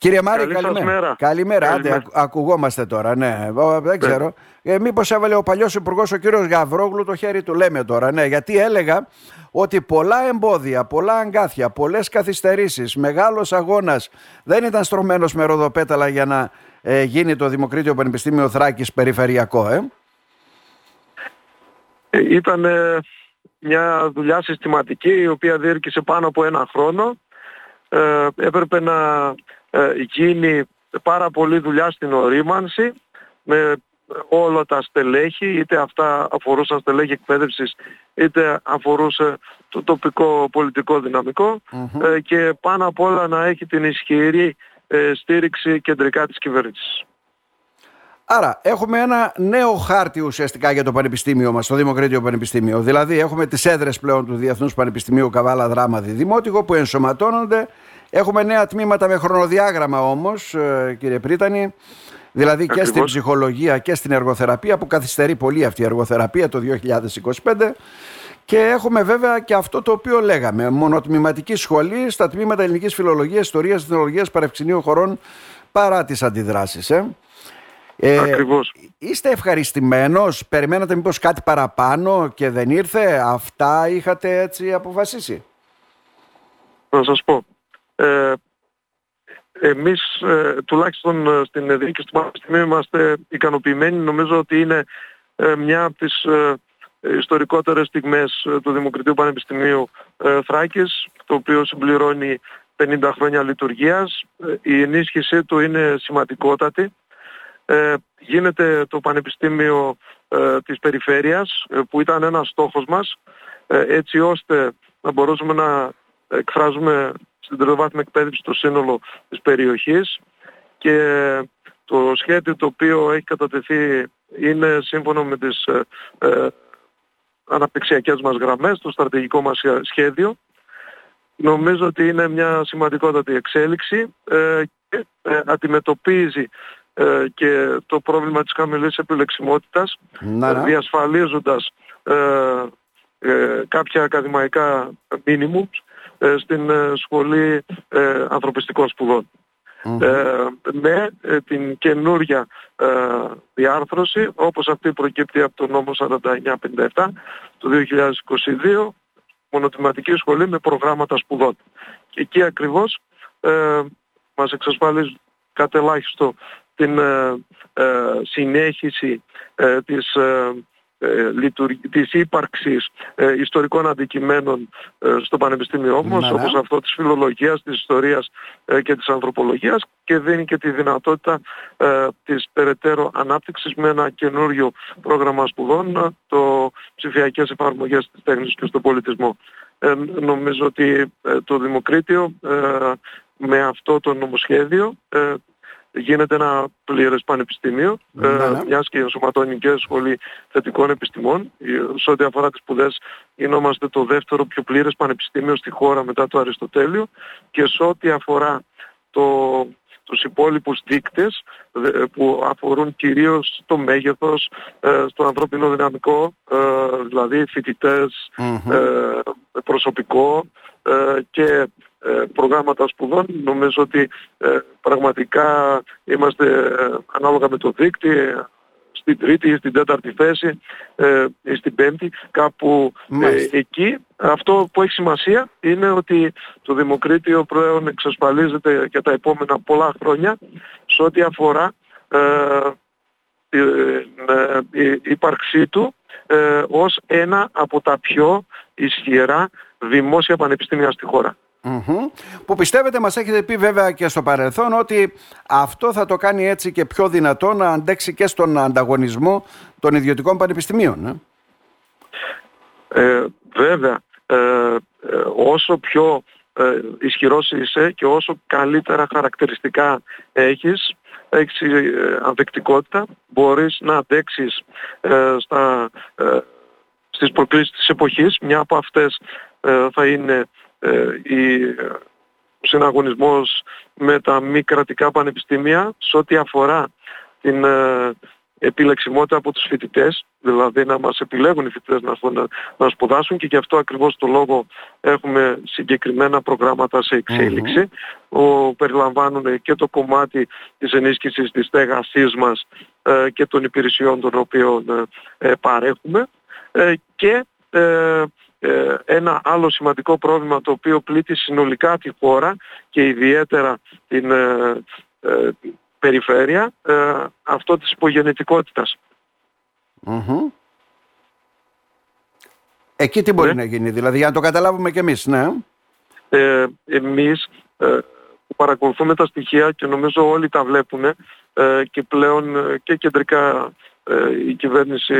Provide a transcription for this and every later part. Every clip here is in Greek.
Κύριε Μάρη, καλή καλημέρα. Καλημέρα. Άντε, ακουγόμαστε τώρα. Ναι, δεν ναι. ξέρω. Ε, Μήπως έβαλε ο παλιός υπουργός, ο κύριος Γαβρόγλου, το χέρι του, λέμε τώρα. Ναι, γιατί έλεγα ότι πολλά εμπόδια, πολλά αγκάθια, πολλές καθυστερήσεις, μεγάλος αγώνας δεν ήταν στρωμένος με ροδοπέταλα για να ε, γίνει το Δημοκρίτιο Πανεπιστήμιο Θράκης περιφερειακό, ε. ε ήταν μια δουλειά συστηματική η οποία διήρκησε πάνω από ένα χρόνο. Ε, έπρεπε να ε, γίνει πάρα πολλή δουλειά στην ορίμανση με όλα τα στελέχη, είτε αυτά αφορούσαν στελέχη εκπαίδευσης, είτε αφορούσε το τοπικό πολιτικό ε, και πάνω απ' όλα να έχει την ισχυρή ε, στήριξη κεντρικά της κυβέρνησης. Άρα έχουμε ένα νέο χάρτη ουσιαστικά για το Πανεπιστήμιο μας, το Δημοκρατίο Πανεπιστήμιο. Δηλαδή έχουμε τις έδρες πλέον του Διεθνούς Πανεπιστημίου Καβάλα Δράμα Δημότικο που ενσωματώνονται. Έχουμε νέα τμήματα με χρονοδιάγραμμα όμως, ε, κύριε Πρίτανη. Δηλαδή και στην ψυχολογία και στην εργοθεραπεία που καθυστερεί πολύ αυτή η εργοθεραπεία το 2025. Και έχουμε βέβαια και αυτό το οποίο λέγαμε, μονοτμηματική σχολή στα τμήματα ελληνικής φιλολογίας, ιστορίας, εθνολογίας, παρευξηνίου χωρών παρά τις αντιδράσεις. Ε. Ε, Ακριβώς. Είστε ευχαριστημένος, περιμένατε μήπως κάτι παραπάνω και δεν ήρθε, αυτά είχατε έτσι αποφασίσει; Να σας πω, ε, εμείς ε, τουλάχιστον ε, στην διοίκηση του Πανεπιστημίου είμαστε ικανοποιημένοι, νομίζω ότι είναι ε, μια από τις ιστορικότερες στιγμές του Δημοκρατίου Πανεπιστημίου Θράκης, το οποίο συμπληρώνει 50 χρόνια λειτουργίας. Η ενίσχυσή του είναι σημαντικότατη ε, γίνεται το Πανεπιστήμιο ε, της Περιφέρειας ε, που ήταν ένας στόχος μας έτσι ώστε να μπορούσαμε να εκφράζουμε στην τριτοβάθμια εκπαίδευση το σύνολο της περιοχής και το σχέδιο το οποίο έχει κατατεθεί είναι σύμφωνο με τις ε, αναπτυξιακές μας γραμμές, το στρατηγικό μας σχέδιο. Νομίζω ότι είναι μια σημαντικότατη εξέλιξη και αντιμετωπίζει ε, και το πρόβλημα της χαμηλής επιλεξιμότητας να, ναι. διασφαλίζοντας ε, ε, κάποια ακαδημαϊκά μίνιμουμς στην σχολή ανθρωπιστικών με την καινούρια διάρθρωση όπως αυτή προκύπτει από το νόμο 4957 του 2022 μονοτιματική σχολή με προγράμματα σπουδών. Και εκεί ακριβώς ε, μας εξασφαλίζουν κατελάχιστο την ε, ε, συνέχιση ε, της της ύπαρξης ιστορικών αντικειμένων στο Πανεπιστήμιό μας ναι, ναι. όπως αυτό της φιλολογίας, της ιστορίας και της ανθρωπολογίας και δίνει και τη δυνατότητα της περαιτέρω ανάπτυξης με ένα καινούριο πρόγραμμα σπουδών το ψηφιακές εφαρμογές της τέχνης και στον πολιτισμό. νομίζω ότι το Δημοκρίτιο με αυτό το νομοσχέδιο γίνεται ένα πλήρες πανεπιστήμιο, ναι, ε, ναι. μιας και ενσωματώνει και σχολή θετικών επιστημών. Σε ό,τι αφορά τις σπουδές, γινόμαστε το δεύτερο πιο πλήρες πανεπιστήμιο στη χώρα μετά το Αριστοτέλειο και σε ό,τι αφορά το, τους υπόλοιπους δείκτες που αφορούν κυρίως το μέγεθος, ε, στο ανθρώπινο δυναμικό, ε, δηλαδή προσωπικό και ε, προγράμματα σπουδών. Νομίζω ότι ε, πραγματικά είμαστε ε, ανάλογα με το δίκτυο στην τρίτη ή στην τέταρτη θέση ή στην πέμπτη κάπου εκεί. Αυτό που έχει σημασία είναι ότι το Δημοκρίτιο πλέον εξασφαλίζεται για τα επόμενα πολλά χρόνια σε ό,τι αφορά η ύπαρξή του ως ένα από τα πιο ισχυρά δημόσια πανεπιστήμια στη χώρα. Που πιστεύετε μας έχετε πει βέβαια και στο παρελθόν ότι αυτό θα το κάνει έτσι και πιο δυνατό να αντέξει και στον ανταγωνισμό των ιδιωτικών πανεπιστημίων. Ε; Ε, βέβαια, ε, ε, όσο πιο ε, ισχυρός είσαι και όσο καλύτερα χαρακτηριστικά έχεις, έχεις ανθεκτικότητα, μπορείς να αντέξεις στα, στις προκλήσεις της εποχής. Μια από αυτές θα είναι ε, ο συναγωνισμός με τα μη κρατικά πανεπιστήμια σε ό,τι αφορά την, ε, επιλεξιμότητα από τους φοιτητές, δηλαδή να μας επιλέγουν οι φοιτητές να, να σπουδάσουν και γι' αυτό ακριβώς το λόγο έχουμε συγκεκριμένα προγράμματα σε εξέλιξη που περιλαμβάνουν και το κομμάτι της ενίσχυσης της στέγασής μας ε, και των υπηρεσιών των οποίων ε, παρέχουμε και ένα άλλο σημαντικό πρόβλημα το οποίο πλήττει συνολικά τη χώρα και ιδιαίτερα την περιφέρεια ε, αυτό της υπογεννητικότητας. Εκεί τι μπορεί ναι. να γίνει, δηλαδή για να το καταλάβουμε και εμείς, ναι. Ε, εμείς ε, παρακολουθούμε τα στοιχεία και νομίζω όλοι τα βλέπουν ε, και πλέον ε, και κεντρικά η κυβέρνηση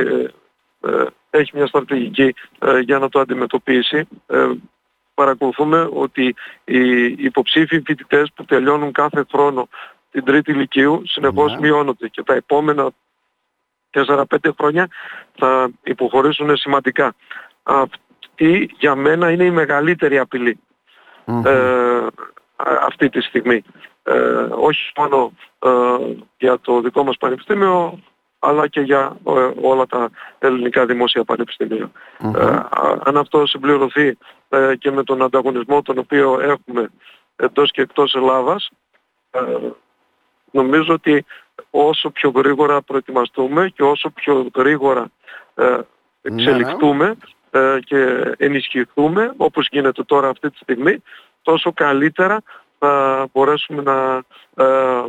έχει μια στρατηγική για να το αντιμετωπίσει. Παρακολουθούμε ότι οι υποψήφοι φοιτητές που τελειώνουν κάθε χρόνο την τρίτη ηλικίου συνεχώς ναι. μειώνονται και τα επόμενα 4-5 χρόνια θα υποχωρήσουν σημαντικά. Αυτή για μένα είναι η μεγαλύτερη ε, αυτή τη στιγμή. Ε, όχι μόνο ε, για το δικό μας πανεπιστήμιο αλλά και για ε, όλα τα ελληνικά δημόσια αν αυτό συμπληρωθεί και με τον ανταγωνισμό τον οποίο έχουμε εντός και εκτός Ελλάδας νομίζω ότι όσο πιο γρήγορα προετοιμαστούμε και όσο πιο γρήγορα ε, ναι, ναι. εξελιχθούμε ε, και ενισχυθούμε όπως γίνεται τώρα αυτή τη στιγμή τόσο καλύτερα θα μπορέσουμε να ε,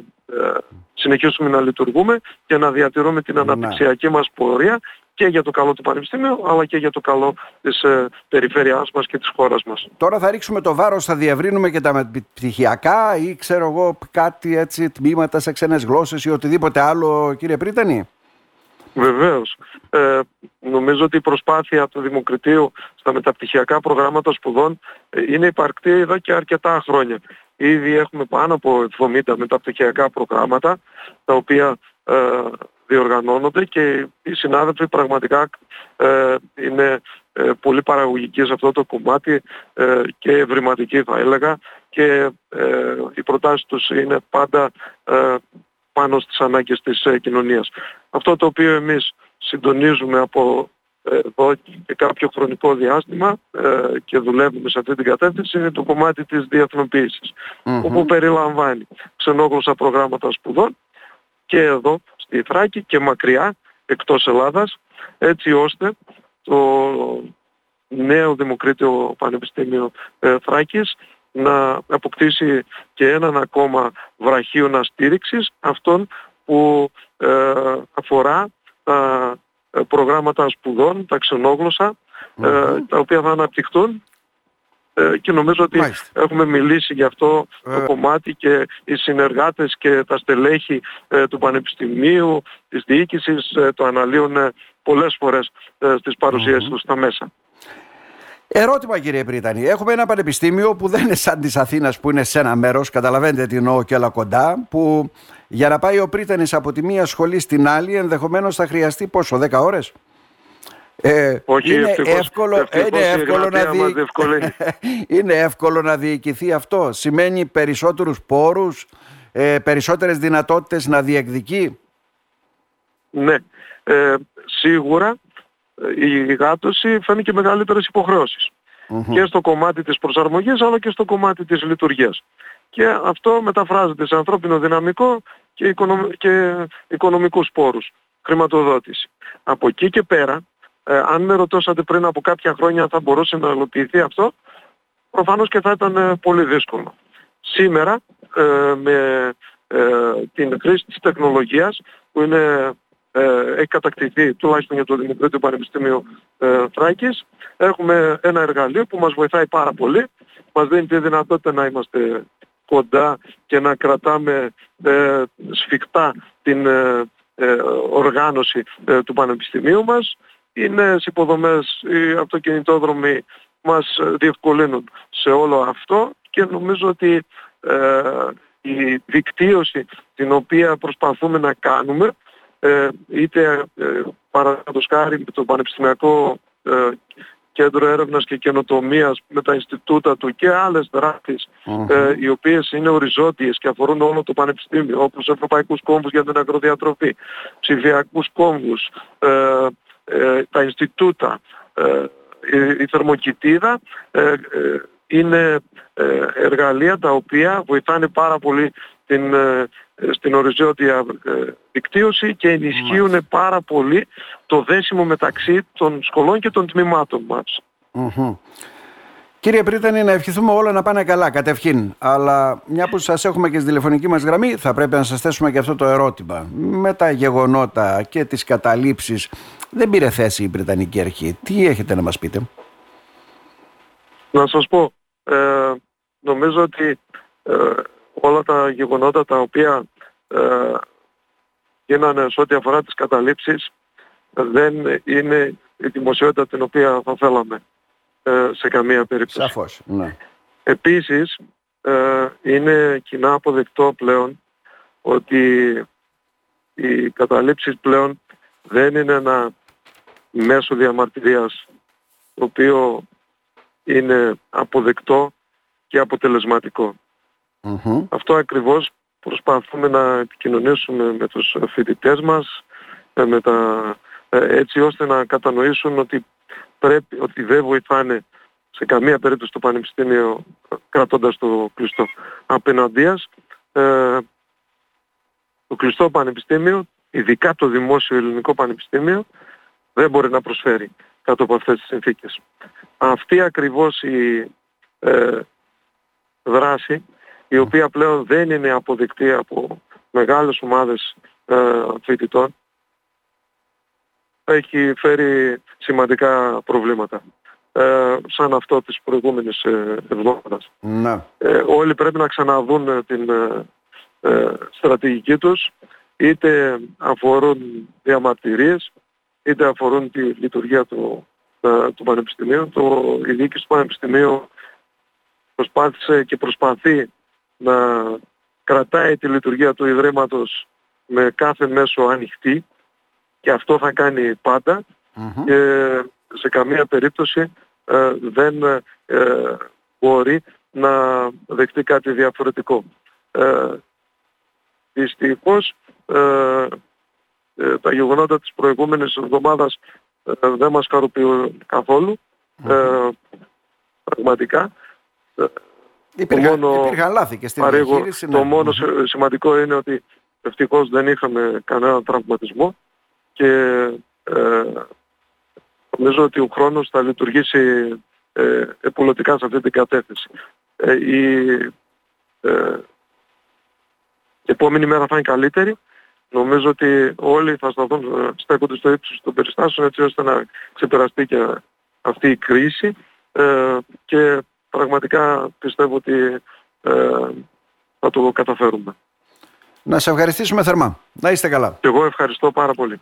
συνεχίσουμε να λειτουργούμε και να διατηρούμε την ναι. αναπτυξιακή μας πορεία και για το καλό του Πανεπιστήμιου αλλά και για το καλό της ε, περιφέρειάς μας και της χώρας μας. Τώρα θα ρίξουμε το βάρος, θα διευρύνουμε και τα πτυχιακά ή ξέρω εγώ κάτι έτσι τμήματα σε ξένες γλώσσες ή οτιδήποτε άλλο κύριε Πρίτανη; Βεβαίως. Ε, νομίζω ότι η προσπάθεια του Δημοκρατίου στα μεταπτυχιακά προγράμματα σπουδών ε, είναι υπαρκτή εδώ και αρκετά χρόνια. Ήδη έχουμε πάνω από 70 μεταπτυχιακά προγράμματα τα οποία ε, διοργανώνονται και οι συνάδελφοι πραγματικά ε, είναι ε, πολύ παραγωγικοί σε αυτό το κομμάτι ε, και ευρηματικοί θα έλεγα και οι προτάσεις τους είναι πάντα πάνω στις ανάγκες της κοινωνίας. Αυτό το οποίο εμείς συντονίζουμε από εδώ και κάποιο χρονικό διάστημα και δουλεύουμε σε αυτή την κατεύθυνση είναι το κομμάτι της διεθνοποίησης όπου περιλαμβάνει ξενόγλωσσα προγράμματα σπουδών και εδώ στη Θράκη και μακριά εκτός Ελλάδας έτσι ώστε το νέο Δημοκρίτιο Πανεπιστήμιο ε, Θράκης να αποκτήσει και έναν ακόμα βραχίωνα στήριξης αυτόν που ε, αφορά τα ε, προγράμματα σπουδών, τα ξενόγλωσσα, τα οποία θα αναπτυχθούν ε, και νομίζω ότι έχουμε μιλήσει γι' αυτό το ε. κομμάτι και οι συνεργάτες και τα στελέχη ε, του Πανεπιστημίου, της διοίκησης το αναλύουν πολλές φορές στις παρουσιασεις τους στα μέσα. Ερώτημα κύριε Πρίτανη. Έχουμε ένα πανεπιστήμιο που δεν είναι σαν της Αθήνας που είναι σε ένα μέρος, καταλαβαίνετε τι εννοώ και όλα κοντά, που για να πάει ο Πρίτανης από τη μία σχολή στην άλλη ενδεχομένως θα χρειαστεί πόσο, 10 ώρες; Ε, Όχι, είναι, εύκολο, είναι, εύκολο να είναι εύκολο να διοικηθεί αυτό. Σημαίνει περισσότερους πόρους, ε, περισσότερες δυνατότητες να διεκδικεί; Ναι. Ε, σίγουρα ε, η γάτωση φαίνει και μεγαλύτερες Και στο κομμάτι της προσαρμογής αλλά και στο κομμάτι της λειτουργίας. Και αυτό μεταφράζεται σε ανθρώπινο δυναμικό και, οικονομ... και οικονομικούς πόρους, χρηματοδότηση. Από εκεί και πέρα ε, αν με ρωτώσατε πριν από κάποια χρόνια θα μπορούσε να υλοποιηθεί αυτό, προφανώς και θα ήταν ε, πολύ δύσκολο. Σήμερα ε, με την χρήση της τεχνολογίας που είναι, έχει κατακτηθεί τουλάχιστον για το Δημοκρατικό Πανεπιστήμιο Θράκης έχουμε ένα εργαλείο που μας βοηθάει πάρα πολύ. Μας δίνει τη δυνατότητα να είμαστε κοντά και να κρατάμε σφιχτά την οργάνωση του Πανεπιστημίου μας. Οι νέες υποδομές, οι αυτοκινητόδρομοι μας διευκολύνουν σε όλο αυτό και νομίζω ότι ε, η δικτύωση την οποία προσπαθούμε να κάνουμε ε, είτε ε, παραδείγματος χάρη με το πανεπιστημιακό ε, Κέντρο Έρευνας και Καινοτομίας με τα Ινστιτούτα του και άλλες ε, οι οποίες είναι οριζόντιες και αφορούν όλο το Πανεπιστήμιο όπως Ευρωπαϊκούς Κόμβους για την Αγροδιατροφή, ψηφιακούς κόμβους, ε, ε, τα Ινστιτούτα, η θερμοκοιτίδα είναι εργαλεία τα οποία βοηθάνε πάρα πολύ την, στην οριζόντια δικτύωση και ενισχύουν πάρα πολύ το δέσιμο μεταξύ των σχολών και των τμήματων μας. Κύριε Πρίτανη, να ευχηθούμε όλα να πάνε καλά, κατευχήν. Αλλά μια που σας έχουμε και στη τηλεφωνική μας γραμμή, θα πρέπει να σας θέσουμε και αυτό το ερώτημα. Με τα γεγονότα και τις καταλήψεις, δεν πήρε θέση η Βρετανική Αρχή. Τι έχετε να μας πείτε; Να σας πω, ε, νομίζω ότι ε, όλα τα γεγονότα τα οποία ε, γίνανε σε ό,τι αφορά τις καταλήψεις δεν είναι η δημοσιότητα την οποία θα θέλαμε ε, σε καμία περίπτωση. Σαφώς, ναι. Επίσης, ε, είναι κοινά αποδεκτό πλέον ότι οι καταλήψεις πλέον δεν είναι ένα μέσο διαμαρτυρίας το οποίο είναι αποδεκτό και αποτελεσματικο Αυτό ακριβώς προσπαθούμε να επικοινωνήσουμε με τους φοιτητές μας ε, με τα, έτσι ώστε να κατανοήσουν ότι πρέπει, ότι δεν βοηθάνε σε καμία περίπτωση το Πανεπιστήμιο κρατώντας το κλειστό απέναντίας. Ε, το κλειστό Πανεπιστήμιο, ειδικά το Δημόσιο Ελληνικό Πανεπιστήμιο, δεν μπορεί να προσφέρει κάτω από αυτές τις συνθήκες. Αυτή ακριβώς η ε, δράση, η οποία πλέον δεν είναι αποδεκτή από μεγάλες ομάδες ε, φοιτητών, έχει φέρει σημαντικά προβλήματα. Ε, σαν αυτό της προηγούμενης ε, εβδομάδας. Ναι. Ε, όλοι πρέπει να ξαναδούν ε, την ε, στρατηγική τους, είτε αφορούν διαμαρτυρίες, είτε αφορούν τη λειτουργία του, του Πανεπιστημίου. Το, η διοίκηση του Πανεπιστημίου προσπάθησε και προσπαθεί να κρατάει τη λειτουργία του Ιδρύματος με κάθε μέσο ανοιχτή και αυτό θα κάνει και σε καμία περίπτωση ε, δεν ε, μπορεί να δεχτεί κάτι διαφορετικό. Ε, δυστυχώς ε, ε, τα γεγονότα της προηγούμενης εβδομάδας δεν μας χαροποιούν καθόλου. Πραγματικά. Υπήρχαν, μόνο υπήρχαν λάθη και στην διαχείριση. Το ναι. μόνο σημαντικό είναι ότι ευτυχώς δεν είχαμε κανένα τραυματισμό και ε, νομίζω ότι ο χρόνος θα λειτουργήσει ε, επουλωτικά σε αυτή την κατεύθυνση. Ε, η, ε, η επόμενη μέρα θα είναι καλύτερη. Νομίζω ότι όλοι θα σταθούν, ε, στέκονται στο ύψος των περιστάσεων έτσι ώστε να ξεπεραστεί και αυτή η κρίση ε, και πραγματικά πιστεύω ότι ε, θα το καταφέρουμε. Να σε ευχαριστήσουμε θερμά. Να είστε καλά. Και εγώ ευχαριστώ πάρα πολύ.